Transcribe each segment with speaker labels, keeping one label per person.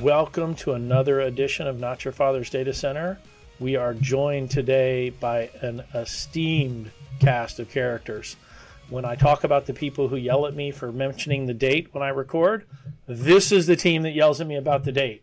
Speaker 1: Welcome to another edition of Not Your Father's Data Center. We are joined today by an esteemed cast of characters. When I talk about the people who yell at me for mentioning the date when I record, this is the team that yells at me about the date.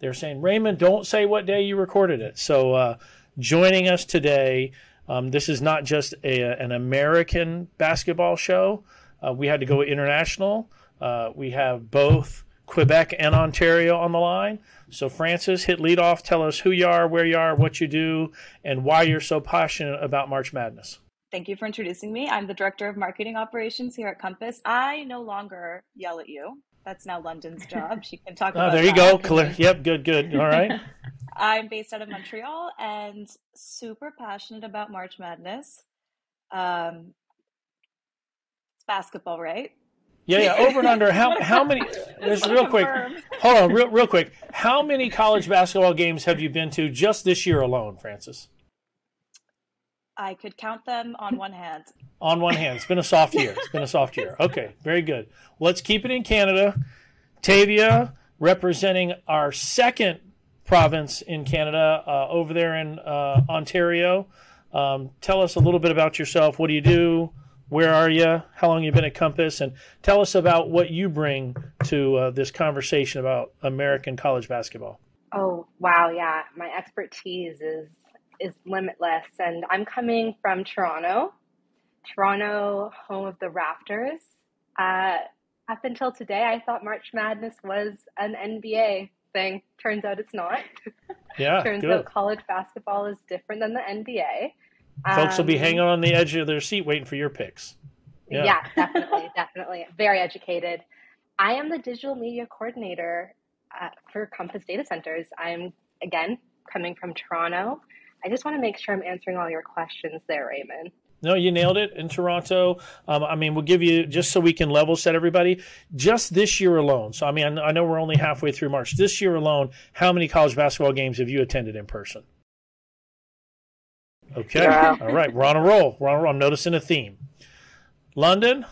Speaker 1: They're saying, Raymond, don't say what day you recorded it. So, uh, joining us today, um, this is not just a, an American basketball show. Uh, we had to go international. Uh, we have both Quebec and Ontario on the line. So, Francis, hit lead off. Tell us who you are, where you are, what you do, and why you're so passionate about March Madness.
Speaker 2: Thank you for introducing me. I'm the Director of Marketing Operations here at Compass. I no longer yell at you. That's now London's job. She can talk about Oh,
Speaker 1: there you go. Clear. Yep, good, good. All right.
Speaker 2: I'm based out of Montreal and super passionate about March Madness. Um, it's basketball, right?
Speaker 1: Yeah, yeah. Over and under. How how many? Just real quick. Hold on, real real quick. How many college basketball games have you been to just this year alone, Francis?
Speaker 2: I could count them on one hand.
Speaker 1: On one hand, it's been a soft year. It's been a soft year. Okay, very good. Let's keep it in Canada. Tavia, representing our second province in Canada, uh, over there in uh, Ontario. Um, tell us a little bit about yourself. What do you do? Where are you? How long you been at Compass? And tell us about what you bring to uh, this conversation about American college basketball.
Speaker 3: Oh, wow, yeah. My expertise is is limitless and I'm coming from Toronto. Toronto, home of the Raptors. Uh, up until today, I thought March Madness was an NBA thing. Turns out it's not.
Speaker 1: Yeah,
Speaker 3: Turns
Speaker 1: good.
Speaker 3: out college basketball is different than the NBA.
Speaker 1: Folks will be
Speaker 3: Um,
Speaker 1: hanging on the edge of their seat waiting for your picks. Yeah.
Speaker 3: Yeah, definitely, definitely. Very educated. I am the digital media coordinator uh, for Compass Data Centers. I'm, again, coming from Toronto. I just want to make sure I'm answering all your questions there, Raymond.
Speaker 1: No, you nailed it in Toronto. Um, I mean, we'll give you just so we can level set everybody. Just this year alone. So, I mean, I know we're only halfway through March. This year alone, how many college basketball games have you attended in person? Okay.
Speaker 3: Zero.
Speaker 1: All right. We're on a roll. We're on a roll. I'm noticing a theme. London,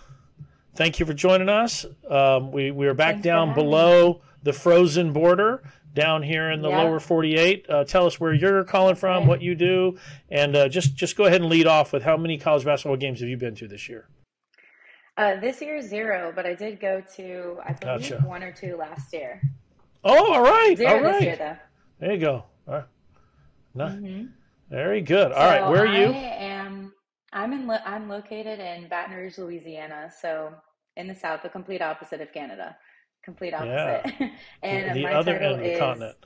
Speaker 1: thank you for joining us. Um, we, we are back
Speaker 2: Thanks
Speaker 1: down below the frozen border down here in the
Speaker 3: Yeah.
Speaker 1: lower 48. Uh, tell us where you're calling from,
Speaker 3: Right.
Speaker 1: what you do, and uh, just just go ahead and lead off with how many college basketball games have you been to this year?
Speaker 4: Uh, this year zero, but I did go to I believe
Speaker 1: Gotcha.
Speaker 4: one or two last year.
Speaker 1: Oh, all right,
Speaker 4: Zero
Speaker 1: all
Speaker 4: this year though.
Speaker 1: There you go. All right. No,
Speaker 4: Mhm.
Speaker 1: Very good. All right,
Speaker 4: So
Speaker 1: where are you?
Speaker 4: I am. I'm in. I'm located in Baton Rouge, Louisiana. So in the south, the complete opposite of Canada. Complete
Speaker 1: Yeah.
Speaker 4: opposite. and
Speaker 1: the
Speaker 4: my
Speaker 1: other
Speaker 4: title
Speaker 1: end of the
Speaker 4: is,
Speaker 1: continent.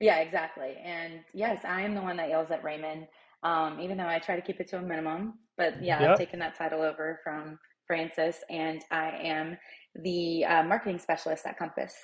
Speaker 4: Yeah, exactly. And yes, I am the one that yells at Raymond. Um, even though I try to keep it to a minimum, but yeah,
Speaker 1: Yep.
Speaker 4: I've taken that title over from Francis, and I am the uh, marketing specialist at Compass.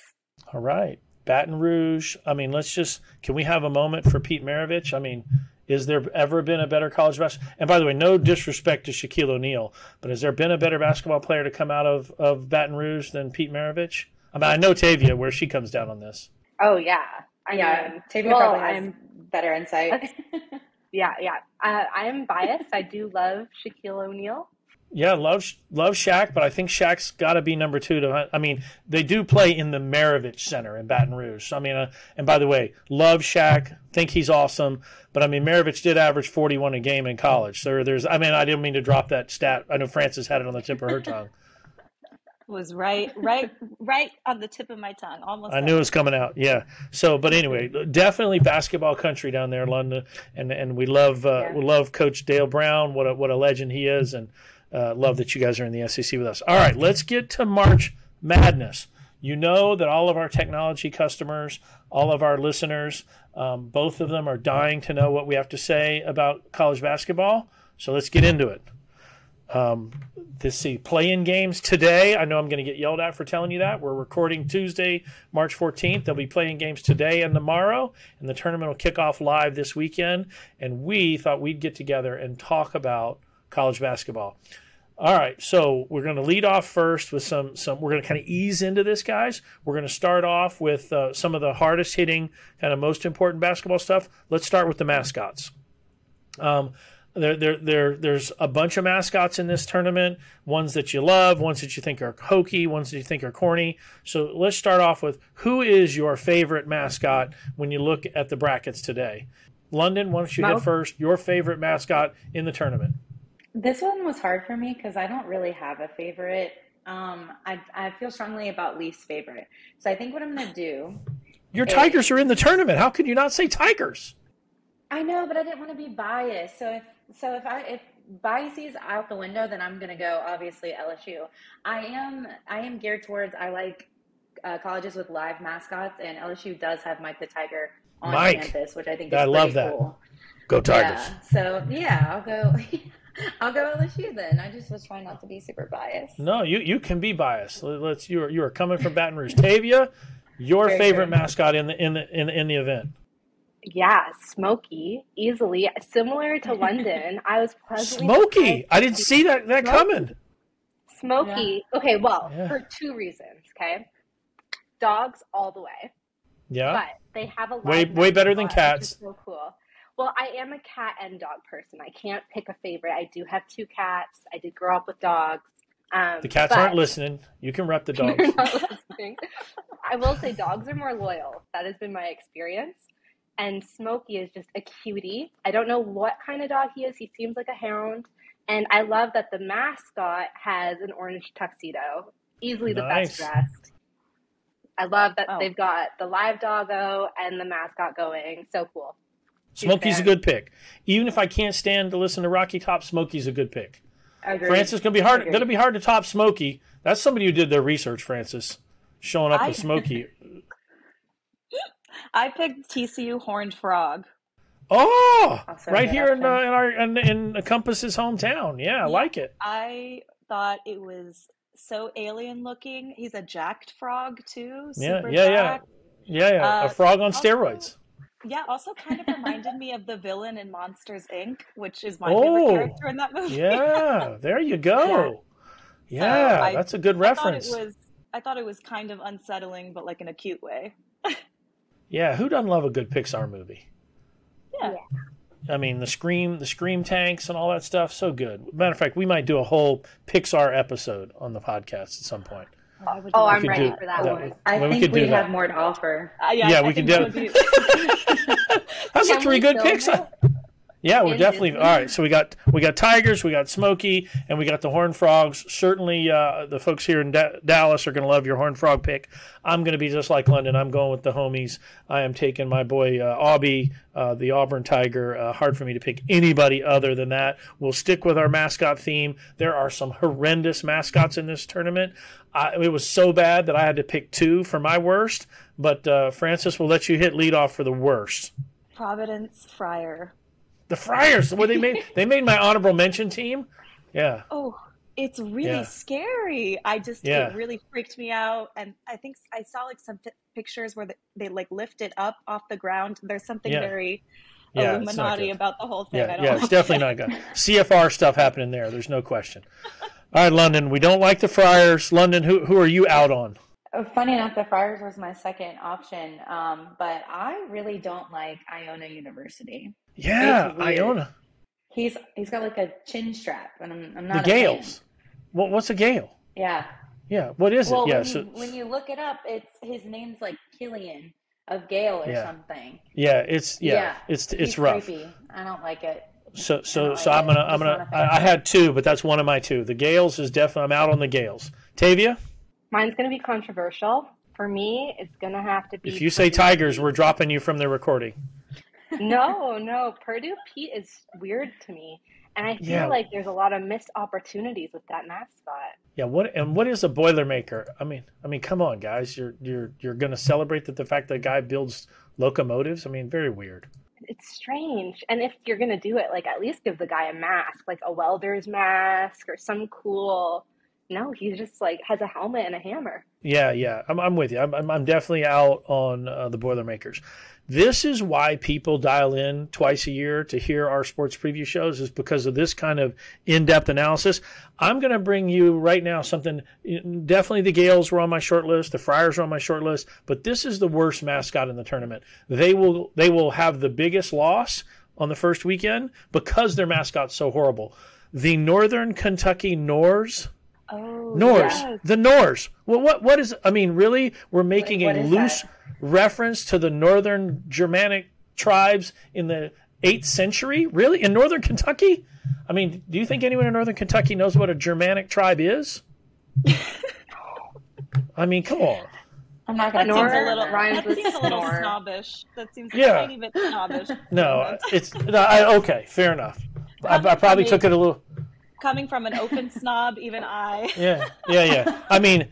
Speaker 1: All right. Baton Rouge. I mean, let's just can we have a moment for Pete Maravich? I mean, is there ever been a better college basketball? And by the way, no disrespect to Shaquille O'Neal, but has there been a better basketball player to come out of, of Baton Rouge than Pete Maravich? I mean, I know Tavia where she comes down on this.
Speaker 3: Oh, yeah. I
Speaker 4: yeah,
Speaker 3: mean,
Speaker 4: Tavia
Speaker 3: well,
Speaker 4: probably has
Speaker 3: I'm-
Speaker 4: better insight.
Speaker 3: Yeah, yeah. Uh, I am biased. I do love Shaquille O'Neal.
Speaker 1: Yeah, love love Shaq, but I think Shaq's got to be number two. To I mean, they do play in the Maravich Center in Baton Rouge. So, I mean, uh, and by the way, love Shaq, think he's awesome, but I mean, Maravich did average forty one a game in college. So there's, I mean, I didn't mean to drop that stat. I know Frances had it on the tip of her tongue.
Speaker 2: Was right, right, right on the tip of my tongue. Almost.
Speaker 1: I
Speaker 2: there.
Speaker 1: knew it was coming out. Yeah. So, but anyway, definitely basketball country down there in London, and and we love uh,
Speaker 4: Yeah.
Speaker 1: we love Coach Dale Brown. What a what a legend he is, and uh, love that you guys are in the SEC with us. All right, let's get to March Madness. You know that all of our technology customers, all of our listeners, um, both of them are dying to know what we have to say about college basketball. So let's get into it. Um, let's see, play-in games today. I know I'm going to get yelled at for telling you that. We're recording Tuesday, March 14th. They'll be playing games today and tomorrow, and the tournament will kick off live this weekend. And we thought we'd get together and talk about college basketball. All right, so we're going to lead off first with some some. We're going to kind of ease into this, guys. We're going to start off with uh, some of the hardest hitting, kind of most important basketball stuff. Let's start with the mascots. Um, There, there, there, there's a bunch of mascots in this tournament. Ones that you love, ones that you think are hokey, ones that you think are corny. So let's start off with who is your favorite mascot when you look at the brackets today? London, why don't you
Speaker 3: Mo?
Speaker 1: hit first? Your favorite mascot in the tournament?
Speaker 4: This one was hard for me because I don't really have a favorite. Um, I, I feel strongly about least favorite. So I think what I'm going to do,
Speaker 1: Your
Speaker 4: Hey.
Speaker 1: Tigers are in the tournament. How could you not say Tigers?
Speaker 4: I know, but I didn't want to be biased. So if so if I if bias is out the window, then I'm going to go obviously LSU. I am I am geared towards I like uh, colleges with live mascots, and LSU does have Mike the Tiger on
Speaker 1: Mike.
Speaker 4: campus, which I think is
Speaker 1: I love that.
Speaker 4: cool.
Speaker 1: Go Tigers.
Speaker 4: Yeah. So yeah, I'll go. I'll go LSU then. I just was trying not to be super biased.
Speaker 1: No, you, you can be biased. Let- Let's you are you are coming from Baton Rouge. Tavia, your
Speaker 4: Very
Speaker 1: favorite
Speaker 4: true.
Speaker 1: mascot in the in the in, in the event.
Speaker 3: Yeah, Smokey, easily. Similar to London, I was pleasantly Smokey.
Speaker 1: I didn't see that that
Speaker 3: Smokey.
Speaker 1: coming.
Speaker 3: Smokey. Okay, well,
Speaker 1: Yeah.
Speaker 3: for two reasons. Okay, dogs all the way,
Speaker 1: Yeah.
Speaker 3: but they have a
Speaker 1: Way- way better than cats.
Speaker 3: is So cool. Well, I am a cat and dog person. I can't pick a favorite. I do have two cats. I did grow up with dogs. Um,
Speaker 1: The cats aren't listening. You can rep the
Speaker 3: they're
Speaker 1: dogs.
Speaker 3: not listening. I will say dogs are more loyal. That has been my experience. And Smokey is just a cutie. I don't know what kind of dog he is. He seems like a hound. And I love that the mascot has an orange tuxedo. Easily the
Speaker 1: Nice.
Speaker 3: best dressed. I love that
Speaker 2: Oh.
Speaker 3: they've got the live doggo and the mascot going. So cool.
Speaker 1: Smokey's a good pick. Even if I can't stand to listen to Rocky Top, Smokey's a good pick.
Speaker 4: Agreed.
Speaker 1: Francis gonna be hard.
Speaker 4: Agreed.
Speaker 1: Gonna be hard to top Smokey. That's somebody who did their research. Francis showing up
Speaker 2: I-
Speaker 1: with Smokey.
Speaker 2: I picked TCU Horned Frog.
Speaker 1: Oh,
Speaker 4: Also
Speaker 1: right here in, uh, in our in, in Compass's hometown. Yeah, I
Speaker 2: Yeah.
Speaker 1: like it.
Speaker 2: I thought it was so alien looking. He's a jacked frog too.
Speaker 1: Yeah,
Speaker 2: Super
Speaker 1: yeah, yeah.
Speaker 2: jacked.
Speaker 1: Yeah, yeah. a
Speaker 2: Uh,
Speaker 1: frog on
Speaker 2: also-
Speaker 1: steroids.
Speaker 2: Yeah, also kind of reminded me of the villain in Monsters Inc., which is my
Speaker 1: Oh,
Speaker 2: favorite character in that movie.
Speaker 1: Yeah, there you go.
Speaker 2: Yeah.
Speaker 1: Yeah,
Speaker 2: So I-
Speaker 1: that's a good
Speaker 2: I thought it
Speaker 1: reference.
Speaker 2: was I thought it was kind of unsettling, but like in a cute way.
Speaker 1: Yeah, who doesn't love a good Pixar movie?
Speaker 2: Yeah.
Speaker 1: I mean, the scream, the scream tanks, and all that stuff, so good. Matter of fact, we might do a whole Pixar episode on the podcast at some point.
Speaker 2: I
Speaker 3: Oh, I'm
Speaker 1: could
Speaker 3: ready
Speaker 1: do-
Speaker 3: for that
Speaker 1: that
Speaker 3: one.
Speaker 4: I
Speaker 1: Well,
Speaker 4: think
Speaker 1: could
Speaker 4: we,
Speaker 1: do that.
Speaker 4: have more to offer.
Speaker 2: Uh, yeah,
Speaker 1: Yeah,
Speaker 2: I
Speaker 1: we can do
Speaker 2: that would be-
Speaker 1: That's a three good
Speaker 3: film
Speaker 1: picks.
Speaker 3: it?
Speaker 1: Yeah, we're
Speaker 3: In
Speaker 1: definitely all right. So we got we got tigers, we got Smokey, and we got the horned frogs. Certainly, uh, the folks here in Da- Dallas are going to love your horned frog pick. I'm going to be just like London. I'm going with the homies. I am taking my boy uh, Aubie, uh, the Auburn Tiger. Uh, hard for me to pick anybody other than that. We'll stick with our mascot theme. There are some horrendous mascots in this tournament. I, it was so bad that I had to pick two for my worst. But uh, Francis will let you hit lead off for the worst.
Speaker 2: Providence Friar.
Speaker 1: The Friars, where they made they made my honorable mention team. Yeah,
Speaker 2: Oh, it's really
Speaker 1: Yeah.
Speaker 2: scary. I just
Speaker 1: Yeah.
Speaker 2: it really freaked me out, and I think I saw like some pi pictures where they, they like lift it up off the ground. There's something
Speaker 1: Yeah.
Speaker 2: very
Speaker 1: yeah,
Speaker 2: Illuminati about the whole thing. I
Speaker 1: Yeah,
Speaker 2: don't
Speaker 1: yeah,
Speaker 2: know.
Speaker 1: it's definitely not good. CFR stuff happening there. There's no question. All right, London. We don't like the Friars. London, who who are you out on?
Speaker 4: Oh, Funny enough, the Friars was my second option, um, but I really don't like Iona University.
Speaker 1: Yeah,
Speaker 4: It's weird.
Speaker 1: Iona.
Speaker 4: He's he's got like a chin strap, and I'm, I'm
Speaker 1: The
Speaker 4: not a.
Speaker 1: Gaels. What what's a Gael?
Speaker 4: Yeah.
Speaker 1: Yeah, what is
Speaker 4: Well,
Speaker 1: it? Yeah,
Speaker 4: when,
Speaker 1: so
Speaker 4: you, when you look it up, it's his name's like Killian of Gael or
Speaker 1: Yeah.
Speaker 4: something.
Speaker 1: yeah, it's yeah, yeah. it's it's
Speaker 4: He's
Speaker 1: rough.
Speaker 4: Creepy. I don't like it.
Speaker 1: So so so
Speaker 4: like
Speaker 1: I'm gonna I'm gonna
Speaker 4: not a fan.
Speaker 1: I, I had two, but that's one of my two. The Gaels is definitely I'm out on the Gaels. Tavia,
Speaker 3: Mine's going to be controversial. For me, it's going to have to be.
Speaker 1: if you say Tigers, we're dropping you from the recording.
Speaker 3: No, no. Purdue Pete is weird to me. And I feel
Speaker 1: Yeah.
Speaker 3: like there's a lot of missed opportunities with that mascot.
Speaker 1: Yeah, what and what is a Boilermaker? I mean, I mean, come on, guys, you're you're you're going to celebrate that the fact that a guy builds locomotives? I mean, very weird.
Speaker 3: It's strange. And if you're going to do it, like at least give the guy a mask, like a welder's mask or some cool. No, he just like has a helmet and a hammer.
Speaker 1: Yeah, yeah, I'm I'm with you. I'm I'm, I'm definitely out on uh, the Boilermakers. This is why people dial in twice a year to hear our sports preview shows is because of this kind of in-depth analysis. I'm going to bring you right now something. Definitely the Gaels were on my short list. The Friars are on my short list, but this is the worst mascot in the tournament. They will they will have the biggest loss, on the first weekend because their mascot's so horrible. The Northern Kentucky Norse.
Speaker 2: Oh,
Speaker 1: Norse.
Speaker 2: yes.
Speaker 1: The Norse. Well, what what is? I mean, really, we're making
Speaker 4: what
Speaker 1: a loose
Speaker 4: that?
Speaker 1: reference to the Northern Germanic tribes in the eighth century. Really, in Northern Kentucky? I mean, do you think anyone in Northern Kentucky knows what a Germanic tribe is? I mean, come on.
Speaker 4: I'm not gonna
Speaker 2: seems a
Speaker 3: Nor
Speaker 2: little.
Speaker 3: rhymes
Speaker 2: That seems a little snobbish. That seems
Speaker 1: Yeah.
Speaker 2: a tiny bit snobbish.
Speaker 1: No, it's no, I, okay. Fair enough. I, I probably took it a little.
Speaker 2: Coming from an open snob, even I.
Speaker 1: Yeah, yeah, yeah. I mean,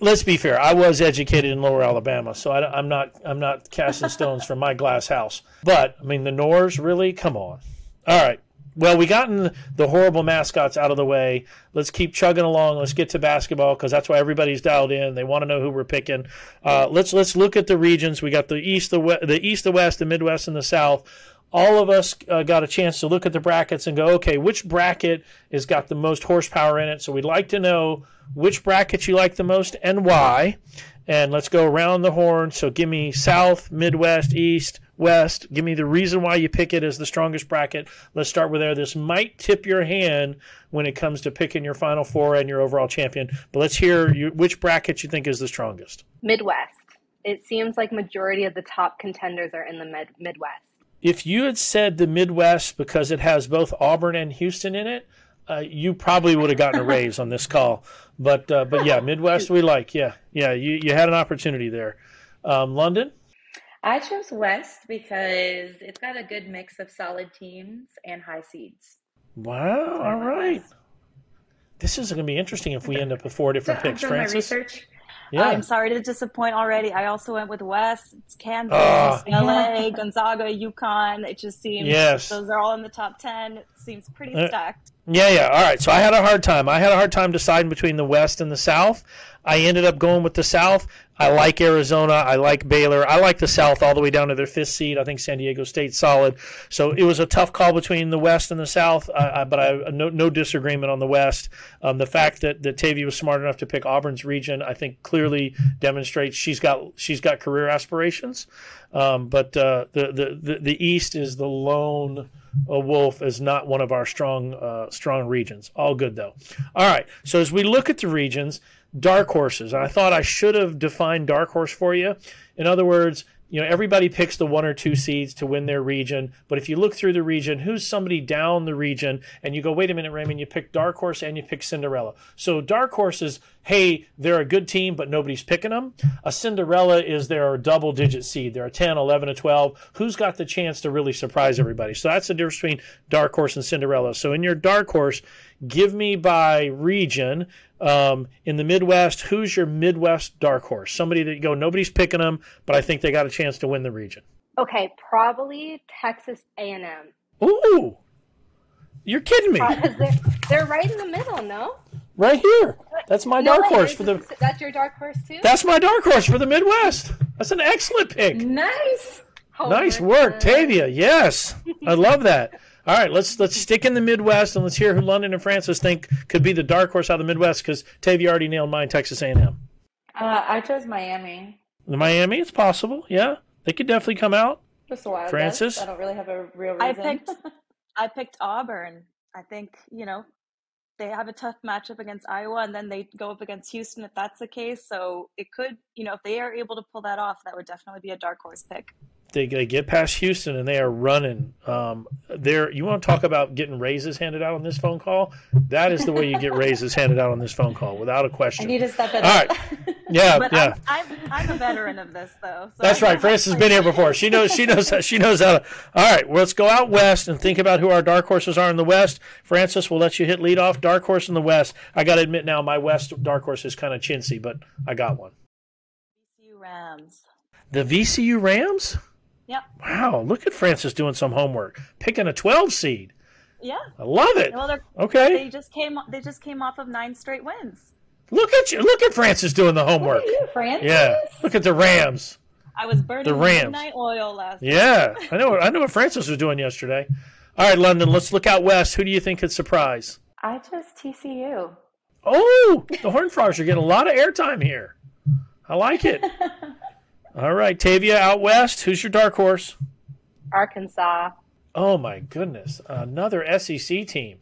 Speaker 1: let's be fair. I was educated in Lower Alabama, so I, am not I'm not casting stones from my glass house. But I mean, the Norse really come on. All right. Well, we gotten the horrible mascots out of the way. Let's keep chugging along. Let's get to basketball because that's why everybody's dialed in. They want to know who we're picking. Uh, let's let's look at the regions. We got the east, the we- the east, the west, the midwest, and the south. All of us uh, got a chance to look at the brackets and go, okay, which bracket has got the most horsepower in it? So we'd like to know which bracket you like the most and why. And let's go around the horn. So give me South, Midwest, East, West. Give me the reason why you pick it as the strongest bracket. Let's start with there. This might tip your hand when it comes to picking your Final Four and your overall champion. But let's hear you, which bracket you think is the strongest.
Speaker 3: Midwest. It seems like majority of the top contenders are in the mid- Midwest.
Speaker 1: If you had said the Midwest because it has both Auburn and Houston in it, uh, you probably would have gotten a raise on this call. But uh, but yeah, Midwest we like. Yeah, yeah, you, you had an opportunity there. Um, London.
Speaker 4: I chose West because it's got a good mix of solid teams and high seeds.
Speaker 1: Wow. All right. This is going to be interesting if we end up with four different
Speaker 4: So
Speaker 1: picks,
Speaker 4: done my
Speaker 1: Francis.
Speaker 4: research.
Speaker 1: Yeah.
Speaker 2: I'm sorry to disappoint already. I also went with West, It's Kansas,
Speaker 1: Ah.
Speaker 2: LA, Gonzaga, UConn. It just seems
Speaker 1: Yes.
Speaker 2: those are all in the top ten. It seems pretty
Speaker 1: Uh,
Speaker 2: stacked.
Speaker 1: Yeah, yeah. All right. So I had a hard time. I had a hard time deciding between the West and the South. I ended up going with the South. I like Arizona. I like Baylor. I like the South all the way down to their fifth seed. I think San Diego State's solid. So it was a tough call between the West and the South, uh, I, but I no, no disagreement on the West. Um, the fact that that Tavy was smart enough to pick Auburn's region, I think, clearly demonstrates she's got she's got career aspirations. Um, but uh, the, the the the East is the lone a wolf is not one of our strong uh, strong regions. All good though. All right. So as we look at the regions, dark horses, I thought I should have defined dark horse for you. In other words, you know everybody picks the one or two seeds to win their region, but if you look through the region, who's somebody down the region, and you go, wait a minute, Raymond, you pick dark horse and you pick Cinderella. So dark horses hey, they're a good team, but nobody's picking them. A Cinderella is they're a double digit seed. They're a 10, 11, a 12. Who's got the chance to really surprise everybody? So that's the difference between dark horse and Cinderella. So in your dark horse, give me by region. Um, in the Midwest, who's your Midwest dark horse? Somebody that you go, nobody's picking them, but I think they got a chance to win the region.
Speaker 3: Okay, probably Texas A&M.
Speaker 1: Ooh, you're kidding me!
Speaker 3: They're, they're right in the middle, no?
Speaker 1: Right here. That's my
Speaker 3: No
Speaker 1: dark
Speaker 3: way,
Speaker 1: horse
Speaker 3: is
Speaker 1: for the.
Speaker 3: this- That's your dark horse too?
Speaker 1: That's my dark horse for the Midwest. That's an excellent pick.
Speaker 4: Nice.
Speaker 1: Nice
Speaker 3: Homer.
Speaker 1: work, Tavia. Yes, I love that. All right, let's let's stick in the Midwest and let's hear who London and Francis think could be the dark horse out of the Midwest because Tavia already nailed mine, Texas A&M.
Speaker 4: Uh, I chose Miami.
Speaker 1: The Miami, it's possible. Yeah, they could definitely come out.
Speaker 4: Just a wild
Speaker 1: Francis?
Speaker 4: guess. I don't really have a real reason.
Speaker 2: I picked I picked Auburn. I think, you know, they have a tough matchup against Iowa and then they go up against Houston if that's the case. So it could, you know, if they are able to pull that off, that would definitely be a dark horse pick.
Speaker 1: They, they get past Houston and they are running. Um, there, you want to talk about getting raises handed out on this phone call? That is the way you get raises handed out on this phone call, without a question.
Speaker 4: need to step it
Speaker 1: All
Speaker 4: up.
Speaker 1: right. Yeah,
Speaker 2: But
Speaker 1: yeah.
Speaker 2: I'm, I'm I'm a veteran of this though. So
Speaker 1: That's right.
Speaker 2: how
Speaker 1: Francis has been here before. She knows. She knows. She knows how to. All right. Well, let's go out west and think about who our dark horses are in the west. Francis, we'll let you hit lead off. Dark horse in the west. I got to admit now, my west dark horse is kind of chintzy, but I got one.
Speaker 2: VCU Rams.
Speaker 1: The VCU Rams.
Speaker 2: Yep.
Speaker 1: Wow. Look at Francis doing some homework, picking a 12 seed.
Speaker 2: Yeah.
Speaker 1: I love it.
Speaker 2: Well, they're,
Speaker 1: Okay.
Speaker 2: they just came. They just came off of nine straight wins.
Speaker 1: Look at you. Look at Francis doing the
Speaker 4: Look
Speaker 1: homework.
Speaker 4: at you, Francis.
Speaker 1: Yeah. Look at the Rams.
Speaker 2: I was burning
Speaker 1: The Rams.
Speaker 2: midnight oil last.
Speaker 1: Yeah. I know. I know what Francis was doing yesterday. All right, London. Let's look out west. Who do you think could surprise?
Speaker 4: I chose TCU.
Speaker 1: Oh, the Horn Frogs are getting a lot of airtime here. I like it. All right, Tavia out west. Who's your dark horse?
Speaker 3: Arkansas.
Speaker 1: Oh my goodness, another SEC team.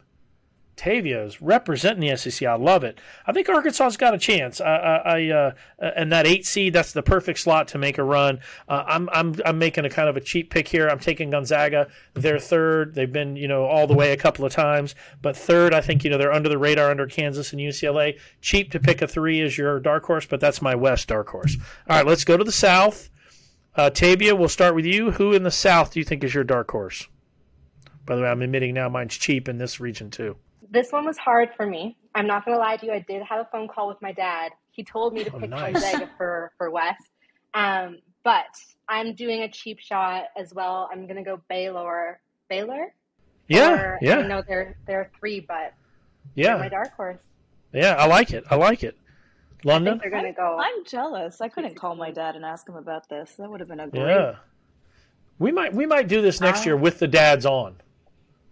Speaker 1: Tavia is representing the SEC. I love it. I think Arkansas's got a chance. I, I, I uh, and that eight seed, that's the perfect slot to make a run. Uh, I'm, I'm, I'm making a kind of a cheap pick here. I'm taking Gonzaga. They're third. They've been, you know, all the way a couple of times, but third, I think, you know, they're under the radar under Kansas and UCLA. Cheap to pick a three as your dark horse, but that's my West dark horse. All right, let's go to the South. Uh, Tavia, we'll start with you. Who in the South do you think is your dark horse? By the way, I'm admitting now mine's cheap in this region too
Speaker 3: this one was hard for me. I'm not gonna lie to you. I did have a phone call with my dad. He told me to
Speaker 1: Oh,
Speaker 3: pick
Speaker 1: nice.
Speaker 3: Gonzaga for for West. Um, but I'm doing a cheap shot as well. I'm gonna go Baylor. Baylor.
Speaker 1: Yeah,
Speaker 3: Or- I know they're they're three, but they're my
Speaker 1: yeah,
Speaker 3: dark horse.
Speaker 1: yeah. I like it. I like it.
Speaker 3: I
Speaker 1: London.
Speaker 3: think they're gonna go.
Speaker 2: I'm jealous. I couldn't call my dad and ask him about this. That would have been a great.
Speaker 1: Yeah. We might we might do this next year with the dads on.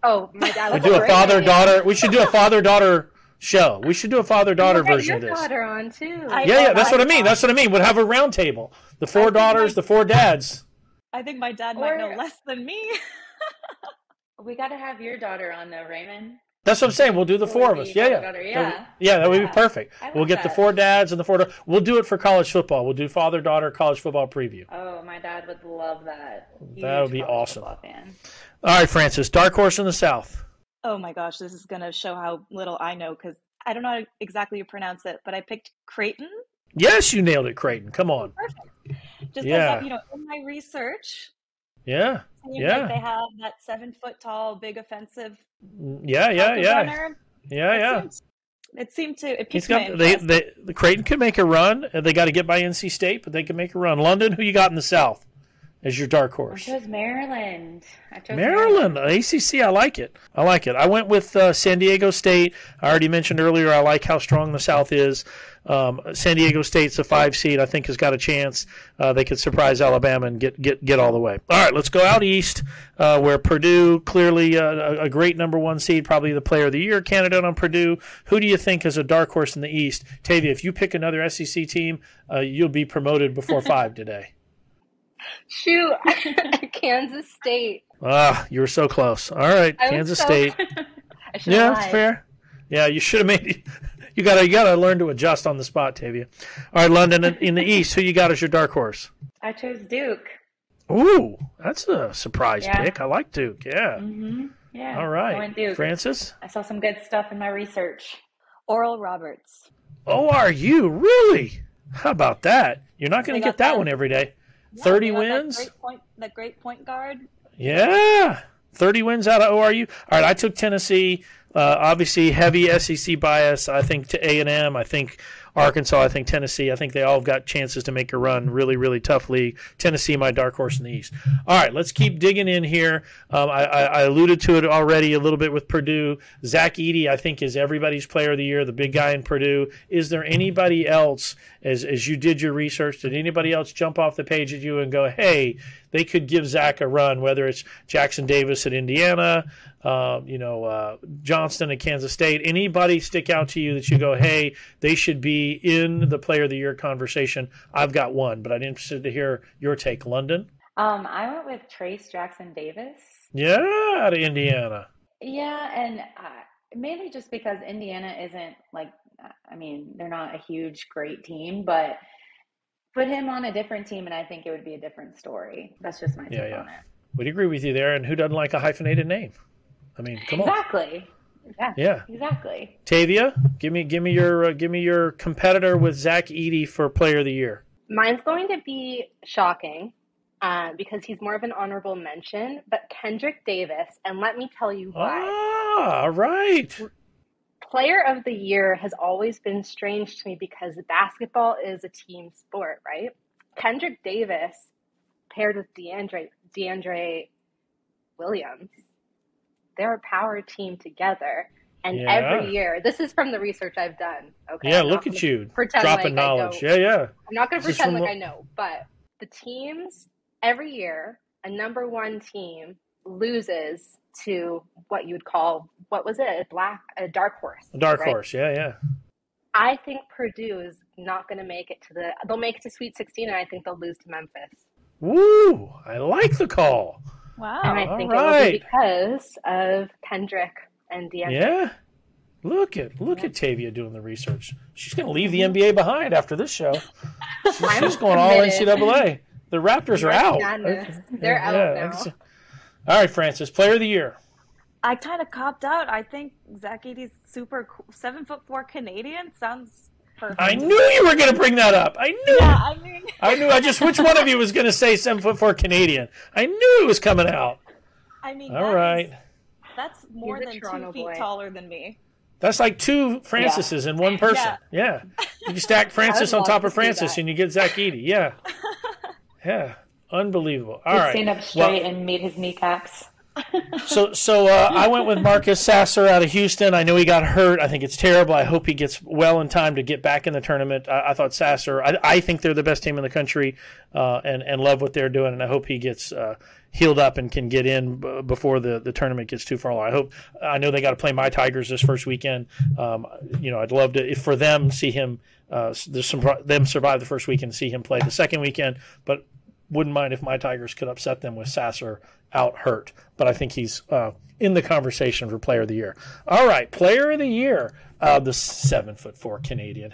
Speaker 3: Oh, my dad.
Speaker 1: We do a father daughter. We should do a father daughter show. We should do a father daughter
Speaker 3: We'll get
Speaker 1: version of
Speaker 3: your
Speaker 1: this.
Speaker 3: daughter on too.
Speaker 2: I-
Speaker 1: Yeah, yeah. That's what I mean. That's what I mean. We'd have a round table. The four daughters,
Speaker 2: my-
Speaker 1: the four dads.
Speaker 2: I think my dad might know less than me.
Speaker 4: We got to have your daughter on though, Raymond.
Speaker 1: That's what I'm saying. We'll do the
Speaker 4: Or
Speaker 1: four of us. Yeah, yeah.
Speaker 4: daughter,
Speaker 1: That
Speaker 4: yeah.
Speaker 1: would- yeah, that would be perfect. We'll
Speaker 4: like
Speaker 1: get the four dads and the four. da- We'll do it for college football. We'll do father daughter college football preview.
Speaker 4: Oh, my dad would love that.
Speaker 1: That would be awesome.
Speaker 4: fan.
Speaker 1: All right, Francis. Dark horse in the South.
Speaker 2: oh my gosh, this is gonna show how little I know because I don't know how exactly to pronounce it, but I picked Creighton.
Speaker 1: Yes, you nailed it, Creighton. Come on. Perfect.
Speaker 2: Just because
Speaker 1: Yeah.
Speaker 2: you know, in my research,
Speaker 1: Yeah, Yeah.
Speaker 2: like they have that seven foot tall, big offensive
Speaker 1: mm, yeah,
Speaker 2: yeah,
Speaker 1: yeah,
Speaker 2: runner.
Speaker 1: yeah,
Speaker 2: It
Speaker 1: yeah.
Speaker 2: seemed, it seemed to it
Speaker 1: He's got they, they the Creighton can make a run. They got to get by NC State, but they can make a run. London, who you got in the South as your dark
Speaker 4: I
Speaker 1: horse?
Speaker 4: chose Maryland. I chose
Speaker 1: Maryland, ACC. I like it. I like it. I went with uh, San Diego State. I already mentioned earlier. I like how strong the South is. Um, San Diego State's a five seed. I think has got a chance. Uh, they could surprise Alabama and get get get all the way. All right, let's go out east, uh, where Purdue clearly uh, a, a great number one seed, probably the Player of the Year candidate on Purdue. Who do you think is a dark horse in the East? Tavia, if you pick another SEC team, uh, you'll be promoted before five today.
Speaker 3: Shoot, Kansas State.
Speaker 1: Ah, you were so close. All right,
Speaker 3: I
Speaker 1: Kansas
Speaker 3: so-
Speaker 1: State.
Speaker 3: I
Speaker 1: Yeah,
Speaker 3: have
Speaker 1: it's
Speaker 3: lied.
Speaker 1: fair. Yeah, you should have made. You gotta you gotta learn to adjust on the spot, Tavia. All right, London in- in the East. Who you got as your dark horse?
Speaker 4: I chose Duke.
Speaker 1: Ooh, that's a surprise
Speaker 4: Yeah.
Speaker 1: pick. I like Duke. Yeah.
Speaker 4: hmm Yeah.
Speaker 1: All
Speaker 4: I went Duke.
Speaker 1: Francis.
Speaker 4: I saw some good stuff in my research.
Speaker 2: Oral Roberts.
Speaker 1: Oh, are you really? How about that? You're not going to get that
Speaker 2: that-
Speaker 1: one every day.
Speaker 2: Yeah,
Speaker 1: 30
Speaker 2: they got that
Speaker 1: wins?
Speaker 2: great point, that great point guard.
Speaker 1: Yeah. 30 wins out of ORU. All right, I took Tennessee. Uh, obviously, heavy SEC bias. I think to A&M. I think Arkansas. I think Tennessee. I think they all have got chances to make a run. Really, really tough league. Tennessee, my dark horse in the East. All right, let's keep digging in here. Um, I, I, alluded to it already a little bit with Purdue. Zach Edey, I think, is everybody's player of the year, the big guy in Purdue. Is there anybody else, as, as you did your research, did anybody else jump off the page at you and go, hey, they could give Zach a run, whether it's Jackson Davis at Indiana, um, you know, uh, Johnson at Kansas State. Anybody stick out to you that you go, hey, they should be in the player of the year conversation? I've got one, but I'm interested to hear your take. London?
Speaker 4: Um, I went with Trayce Jackson Davis.
Speaker 1: Yeah, out of Indiana.
Speaker 4: Yeah, and uh, mainly just because Indiana isn't like, I mean, they're not a huge, great team, but put him on a different team, and I think it would be a different story. That's just my take
Speaker 1: Yeah, yeah.
Speaker 4: on it.
Speaker 1: Would agree with you there. And who doesn't like a hyphenated name? I mean, come on.
Speaker 4: Exactly. Yeah.
Speaker 1: Yeah.
Speaker 4: Exactly.
Speaker 1: Tavia, give me give me your uh, give me your competitor with Zach Edey for Player of the Year.
Speaker 3: Mine's going to be shocking uh, because he's more of an honorable mention, but Kendrick Davis, and let me tell you why.
Speaker 1: Ah, all right.
Speaker 3: Player of the year has always been strange to me because basketball is a team sport, right? Kendrick Davis paired with DeAndre DeAndre Williams, they're a power team together. And
Speaker 1: Yeah.
Speaker 3: every year, this is from the research I've done. Okay,
Speaker 1: Yeah,
Speaker 3: I'm
Speaker 1: look at you
Speaker 3: pretend
Speaker 1: dropping
Speaker 3: like
Speaker 1: knowledge. Yeah, yeah.
Speaker 3: I'm not going to pretend like I know, but the teams every year, a number one team loses to what you would call what was it? A black, a dark horse.
Speaker 1: A dark
Speaker 3: right?
Speaker 1: horse. Yeah, yeah.
Speaker 3: I think Purdue is not going to make it to the. They'll make it to Sweet 16, and I think they'll lose to Memphis.
Speaker 1: Woo! I like the call.
Speaker 2: Wow.
Speaker 3: And I
Speaker 1: All
Speaker 3: think it will be because of Kendrick and DeAndre.
Speaker 1: Yeah. Look at look at Tavia doing the research. She's going to leave the NBA behind after this show. She's,
Speaker 3: I'm
Speaker 1: she's going all
Speaker 3: committed.
Speaker 1: NCAA. The Raptors are
Speaker 3: March
Speaker 1: out.
Speaker 3: Madness. They're
Speaker 1: Yeah,
Speaker 3: out
Speaker 1: yeah.
Speaker 3: now.
Speaker 1: All right, Francis, Player of the Year.
Speaker 2: I kind of copped out. I think Zach Edey's super cool. Seven foot four Canadian sounds perfect.
Speaker 1: I knew you were going to bring that up. I knew.
Speaker 2: Yeah, I mean,
Speaker 1: I knew. I just which one of you was going to say seven foot four Canadian. I knew it was coming out.
Speaker 2: I mean,
Speaker 1: All
Speaker 2: that
Speaker 1: right.
Speaker 2: is- that's more
Speaker 3: He's a
Speaker 2: than two
Speaker 3: Toronto
Speaker 2: feet
Speaker 3: boy.
Speaker 2: taller than me.
Speaker 1: That's like two Francises in one person. Yeah. You stack Francis on top
Speaker 3: to
Speaker 1: of Francis
Speaker 3: that.
Speaker 1: and you get Zach Edey. Yeah. Yeah. Unbelievable. All
Speaker 4: He'd stand up straight and meet his kneecaps.
Speaker 1: So, so uh, I went with Marcus Sasser out of Houston. I know he got hurt. I think it's terrible. I hope he gets well in time to get back in the tournament. I, I thought Sasser. I, I think they're the best team in the country, uh, and and love what they're doing. And I hope he gets uh, healed up and can get in b- before the, the tournament gets too far along. I hope. I know they got to play my Tigers this first weekend. Um, you know, I'd love to if for them see him. Uh, there's some them survive the first weekend, and see him play the second weekend, but wouldn't mind if my Tigers could upset them with Sasser out hurt. But I think he's uh, in the conversation for Player of the Year. All right, Player of the Year, uh, the seven foot four Canadian.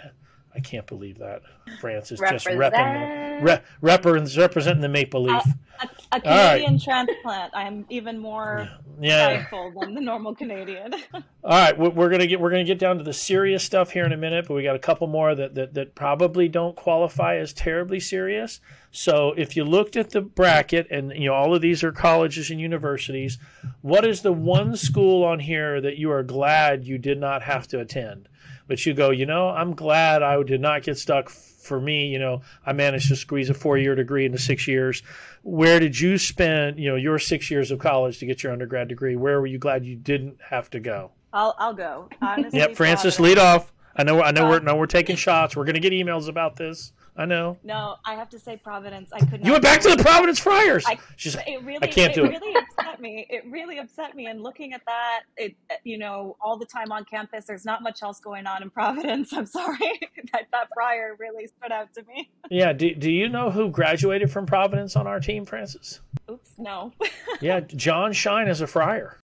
Speaker 1: I can't believe that Francis just repping the, re, repre- representing the Maple Leaf.
Speaker 2: A, a Canadian transplant. I'm even more
Speaker 1: yeah.
Speaker 2: thankful than the normal Canadian.
Speaker 1: All right, we- we're gonna get we're gonna get down to the serious stuff here in a minute, but we got a couple more that, that that probably don't qualify as terribly serious. So if you looked at the bracket, and you know all of these are colleges and universities, what is the one school on here that you are glad you did not have to attend? But you go, you know, I'm glad I did not get stuck. For me, you know, I managed to squeeze a four-year degree into six years. Where did you spend, you know, your six years of college to get your undergrad degree? Where were you glad you didn't have to go?
Speaker 2: I'll I'll go. Honestly,
Speaker 1: Yep, Francis, lead off. I know, I know, we're um, no, we're taking shots. We're gonna get emails about this. I know.
Speaker 2: No, I have to say Providence. I could not.
Speaker 1: You went back to the Providence Friars.
Speaker 2: I,
Speaker 1: She's like,
Speaker 2: it really,
Speaker 1: I can't
Speaker 2: it
Speaker 1: do it.
Speaker 2: really upset me. It really upset me. And looking at that, it you know, all the time on campus, there's not much else going on in Providence. I'm sorry that that Friar really stood out to me.
Speaker 1: yeah. Do, do you know who graduated from Providence on our team, Francis?
Speaker 2: Oops, no.
Speaker 1: Yeah, John Shine is a Friar.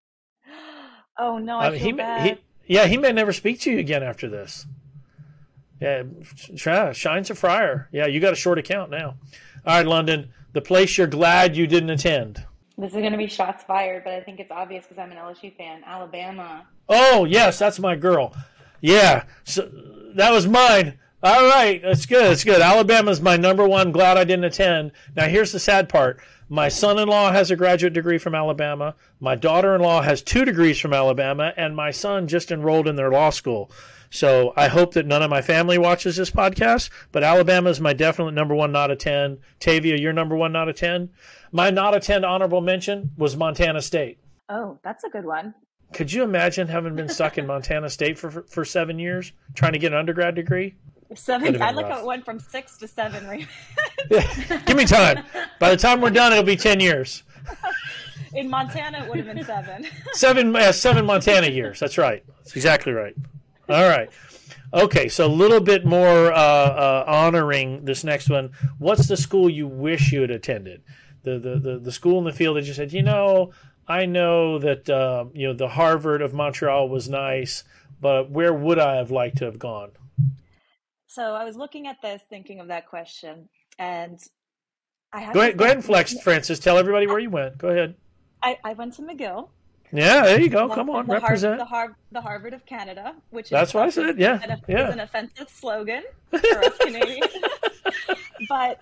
Speaker 2: oh no, I,
Speaker 1: I mean,
Speaker 2: feel
Speaker 1: he, he, yeah, he may never speak to you again after this. Yeah, Shine's a Friar. Yeah, you got a short account now. All right, London, the place you're glad you didn't attend.
Speaker 4: This is going to be shots fired, but I think it's obvious because I'm an LSU fan. Alabama.
Speaker 1: Oh yes, that's my girl. Yeah, so that was mine. All right, that's good. That's good. Alabama's my number one. Glad I didn't attend. Now here's the sad part. My son-in-law has a graduate degree from Alabama. My daughter-in-law has two degrees from Alabama, and my son just enrolled in their law school. So I hope that none of my family watches this podcast. But Alabama is my definite number one not attend. Tavia, your number one not attend. My not attend honorable mention was Montana State.
Speaker 2: oh, that's a good one.
Speaker 1: Could you imagine having been stuck in Montana State for for seven years trying to get an undergrad degree?
Speaker 2: Seven. I like
Speaker 1: rough.
Speaker 2: how it went from six to seven. Right?
Speaker 1: Give me time. By the time we're done, it'll be ten years.
Speaker 2: In Montana, it would have been seven.
Speaker 1: Seven, uh, seven Montana years. That's right. That's exactly right. All right. Okay, so a little bit more uh, uh, honoring this next one. What's the school you wish you had attended? The the the, the school in the field that you said, you know, I know that uh, you know the Harvard of Montreal was nice, but where would I have liked to have gone?
Speaker 2: So I was looking at this, thinking of that question, and I have
Speaker 1: Go ahead, go ahead and flex, Francis. Tell everybody where you went. Go ahead.
Speaker 2: I, I went to McGill.
Speaker 1: Yeah, there you go.
Speaker 2: the-
Speaker 1: Come on,
Speaker 2: the
Speaker 1: represent.
Speaker 2: the, Har- the Harvard of Canada, which
Speaker 1: That's
Speaker 2: is
Speaker 1: what I said, yeah,
Speaker 2: an,
Speaker 1: yeah.
Speaker 2: an offensive slogan for us Canadians. but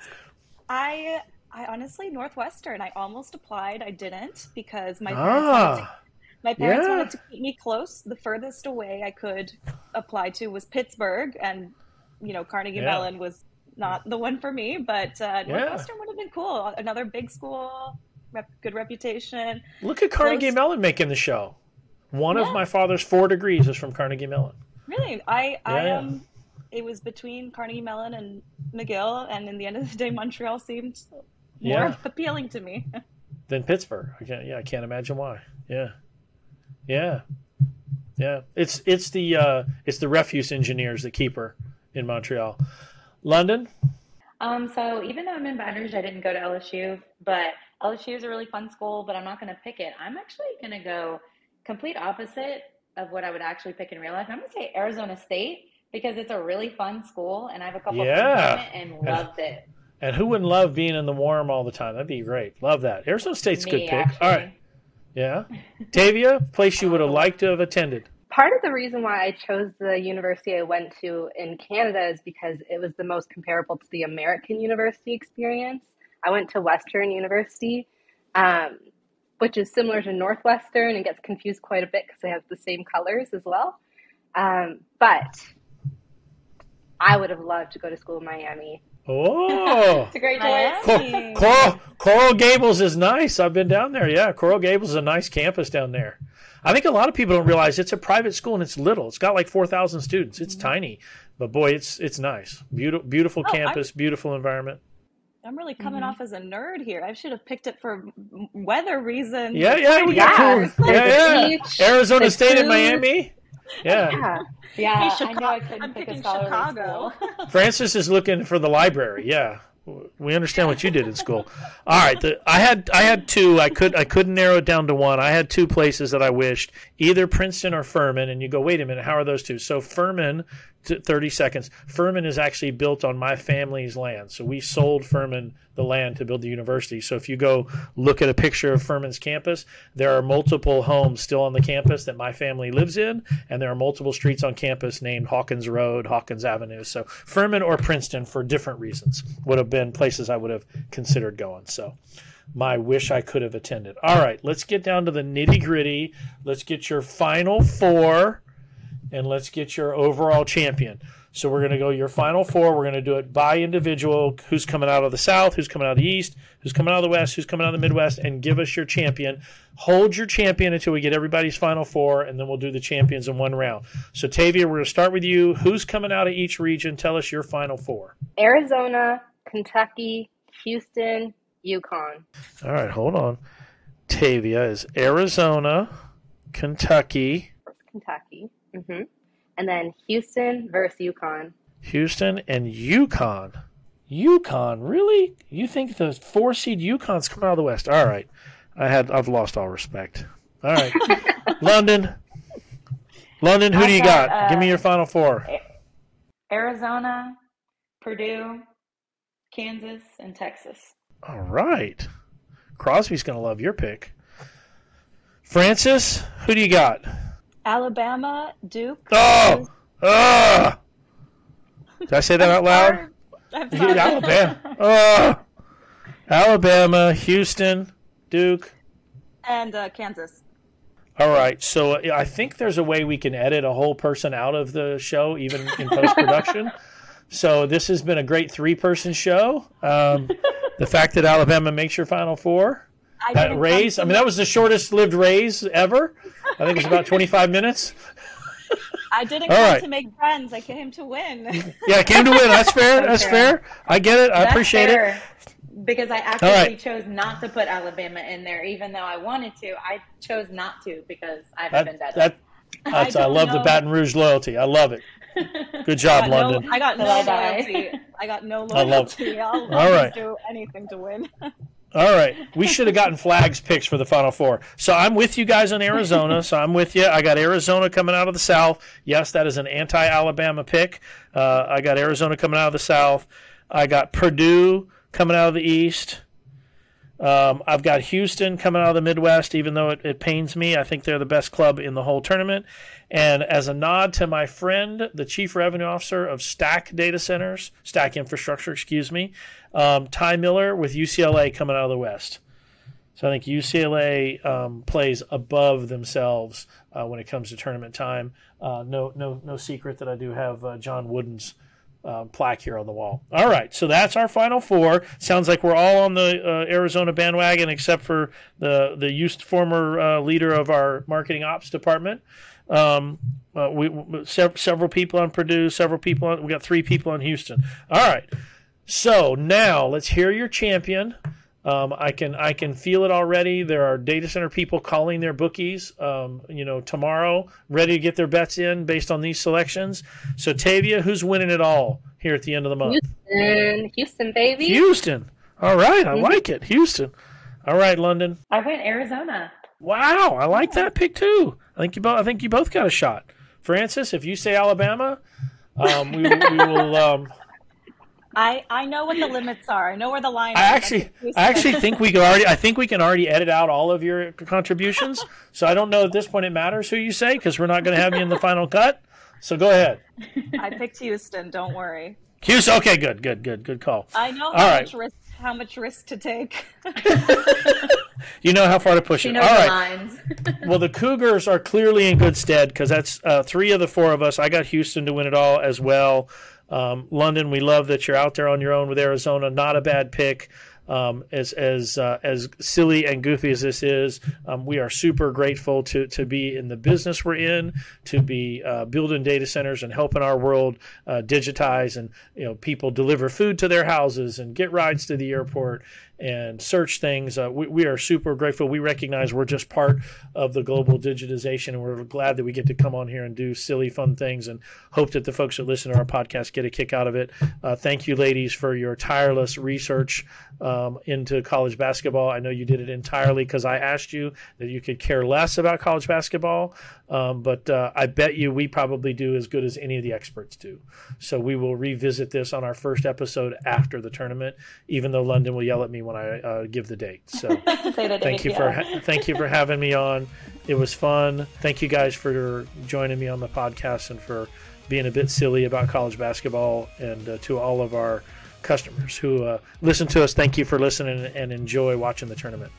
Speaker 2: I, I honestly Northwestern. I almost applied. I didn't because my parents wanted to,
Speaker 1: Ah,
Speaker 2: my parents
Speaker 1: yeah.
Speaker 2: wanted to keep me close. The furthest away I could apply to was Pittsburgh, and you know Carnegie
Speaker 1: Yeah.
Speaker 2: Mellon was not the one for me. But uh, Northwestern would have been cool. Another big school, rep- good reputation.
Speaker 1: look at Carnegie
Speaker 2: Close.
Speaker 1: Mellon making the show. One of my father's four degrees is from Carnegie Mellon.
Speaker 2: Really, I, I
Speaker 1: Yeah.
Speaker 2: um, it was between Carnegie Mellon and McGill, and in the end of the day, Montreal seemed more
Speaker 1: Yeah.
Speaker 2: appealing to me.
Speaker 1: Than Pittsburgh. I can't. Yeah, I can't imagine why. Yeah, yeah, yeah. It's it's the uh, it's the refuse engineers that keep her in Montreal. London.
Speaker 4: Um, so even though I'm in Baton Rouge, I didn't go to LSU, but LSU is a really fun school, but I'm not going to pick it. I'm actually going to go complete opposite of what I would actually pick in real life. I'm going to say Arizona State because it's a really fun school and I have a couple
Speaker 1: Yeah.
Speaker 4: of friends in it and loved it.
Speaker 1: And who wouldn't love being in the warm all the time? That'd be great. Love that. Arizona State's a good pick.
Speaker 4: actually.
Speaker 1: All right. Yeah. Tavia, place you would have liked to have attended.
Speaker 3: Part of the reason why I chose the university I went to in Canada is because it was the most comparable to the American university experience. I went to Western University, um, which is similar to Northwestern and gets confused quite a bit because they have the same colors as well. Um, but I would have loved to go to school in Miami.
Speaker 1: Oh.
Speaker 4: It's a great choice.
Speaker 2: Miami.
Speaker 1: Cor- Coral, Coral Gables is nice. I've been down there. Yeah, Coral Gables is a nice campus down there. I think a lot of people don't realize it's a private school and it's little. It's got like four thousand students. It's tiny, but boy, it's it's nice. Beautiful, beautiful
Speaker 2: Oh, I'm-
Speaker 1: campus, beautiful environment.
Speaker 2: I'm really coming
Speaker 4: Mhm.
Speaker 2: off as a nerd here. I should have picked it for weather reasons.
Speaker 1: Yeah, yeah, we got
Speaker 3: Yeah,
Speaker 1: cool.
Speaker 3: there's
Speaker 1: Yeah, yeah.
Speaker 3: beach,
Speaker 1: Arizona
Speaker 3: there's
Speaker 1: State and
Speaker 3: food.
Speaker 1: Miami. Yeah.
Speaker 3: Yeah.
Speaker 4: Yeah,
Speaker 2: Hey,
Speaker 4: I know I couldn't
Speaker 2: I'm
Speaker 4: pick a
Speaker 2: picking
Speaker 4: scholarly
Speaker 2: Chicago.
Speaker 4: school.
Speaker 1: Francis is looking for the library. Yeah, we understand what you did in school. All right, the, I had I had two. I could I couldn't narrow it down to one. I had two places that I wished either Princeton or Furman. And you go, wait a minute, how are those two? So Furman, t- thirty seconds. Furman is actually built on my family's land. So we sold Furman the land to build the university. So if you go look at a picture of Furman's campus, there are multiple homes still on the campus that my family lives in, and there are multiple streets on campus named Hawkins Road, Hawkins Avenue. So Furman or Princeton, for different reasons, would have been places I would have considered going. So my wish I could have attended. All right, let's get down to the nitty gritty. Let's get your final four, and let's get your overall champion. So we're going to go your final four. We're going to do it by individual. Who's coming out of the South? Who's coming out of the East? Who's coming out of the West? Who's coming out of the Midwest? And give us your champion. Hold your champion until we get everybody's final four, and then we'll do the champions in one round. So Tavia, we're going to start with you. Who's coming out of each region? Tell us your final four.
Speaker 3: Arizona, Kentucky, Houston, UConn.
Speaker 1: All right, hold on. Tavia is Arizona, Kentucky,
Speaker 3: Kentucky. Hmm And then Houston versus UConn.
Speaker 1: Houston, and UConn. UConn, really? You think the four seed UConn's coming out of the West? All right, I had I've lost all respect. All right, London, London. Who do you
Speaker 4: I've got,
Speaker 1: got? Give me
Speaker 4: uh,
Speaker 1: your final four.
Speaker 4: Arizona, Purdue, Kansas, and Texas.
Speaker 1: All right, Crosby's going to love your pick. Francis, who do you got?
Speaker 2: Alabama, Duke.
Speaker 1: Oh, ah! Did I say that out loud? Dude. Alabama. Oh, Alabama, Houston, Duke.
Speaker 2: and uh, Kansas.
Speaker 1: All right. So uh, I think there's a way we can edit a whole person out of the show, even in post production. so this has been a great three person show. Um, the fact that Alabama makes your Final Four,
Speaker 2: I
Speaker 1: that raise. I mean, that was the shortest lived raise ever. I think it was about 25 minutes.
Speaker 2: I didn't
Speaker 1: All
Speaker 2: come
Speaker 1: right.
Speaker 2: to make friends. I came to win.
Speaker 1: Yeah, it came to win. That's fair. That's
Speaker 4: Okay.
Speaker 1: fair. I get it. I
Speaker 4: That's
Speaker 1: appreciate it.
Speaker 4: Because I actively
Speaker 1: right.
Speaker 4: chose not to put Alabama in there, even though I wanted to. I chose not to because I have a
Speaker 1: That,
Speaker 4: vendetta.
Speaker 1: that, that's, I,
Speaker 2: don't
Speaker 1: love the. Baton Rouge loyalty. I love it. Good
Speaker 2: I
Speaker 1: job,
Speaker 2: no-
Speaker 1: London.
Speaker 2: I got no loyalty. I got no
Speaker 1: I love-
Speaker 2: loyalty. I'll,
Speaker 1: All
Speaker 2: I'll
Speaker 1: right.
Speaker 2: do anything to win.
Speaker 1: All right. We should have gotten flags picks for the Final Four. So I'm with you guys on Arizona. So I'm with you. I got Arizona coming out of the South. Yes, that is an anti Alabama pick. Uh, I got Arizona coming out of the South. I got Purdue coming out of the East. Um, I've got Houston coming out of the Midwest, even though it, it pains me. I think they're the best club in the whole tournament. And as a nod to my friend, the Chief Revenue Officer of Stack Data Centers, Stack Infrastructure, excuse me, um, Ty Miller with UCLA coming out of the West. So I think UCLA um, plays above themselves uh, when it comes to tournament time. Uh, no, no, no secret that I do have uh, John Wooden's um, plaque here on the wall. All right, so that's our final four. Sounds like we're all on the uh, Arizona bandwagon, except for the the used former uh, leader of our marketing ops department. Um, uh, we, we sev- several people on Purdue, several people on. We got three people on Houston. All right, so now let's hear your champion. Um, I can I can feel it already. There are data center people calling their bookies, um, you know, tomorrow, ready to get their bets in based on these selections. So Tavia, who's winning it all here at the end of the month?
Speaker 3: Houston, Houston, baby.
Speaker 1: Houston. All right, I
Speaker 3: Mhm.
Speaker 1: like it. Houston. All right, London.
Speaker 4: I went Arizona.
Speaker 1: Wow, I like that pick too. I think you both. I think you both got a shot. Francis, if you say Alabama, um, we, we will. Um,
Speaker 2: I I know what the limits are. I know where the line.
Speaker 1: I
Speaker 2: is.
Speaker 1: actually. I actually think we could already. I think we can already edit out all of your contributions. So I don't know at this point it matters who you say because we're not going to have you in the final cut. So go ahead,
Speaker 2: I picked Houston. Don't worry.
Speaker 1: Hughes. Okay, good, good, good, good call.
Speaker 2: I know how
Speaker 1: right.
Speaker 2: much risk how much risk to take.
Speaker 1: You know how far to push
Speaker 4: She
Speaker 1: it.
Speaker 4: knows
Speaker 1: All
Speaker 4: the
Speaker 1: right.
Speaker 4: lines.
Speaker 1: Well, the Cougars are clearly in good stead because that's uh, three of the four of us. I got Houston to win it all as well. Um, London, we love that you're out there on your own with Arizona. Not a bad pick. Um, as as uh, as silly and goofy as this is, um, we are super grateful to to be in the business we're in, to be uh, building data centers and helping our world uh, digitize, and you know people deliver food to their houses and get rides to the airport and search things. Uh, we, we are super grateful. We recognize we're just part of the global digitization, and we're glad that we get to come on here and do silly, fun things, and hope that the folks that listen to our podcast get a kick out of it. Uh, thank you, ladies, for your tireless research um, into college basketball. I know you did it entirely because I asked you that you could care less about college basketball, um, but uh, I bet you we probably do as good as any of the experts do. So we will revisit this on our first episode after the tournament, even though London will yell at me when I uh, give the date. So
Speaker 2: the
Speaker 1: thank
Speaker 2: date,
Speaker 1: you for ha- thank you for having me on. It was fun. Thank you guys for joining me on the podcast and for being a bit silly about college basketball. And uh, to all of our customers who uh, listen to us, thank you for listening and enjoy watching the tournament.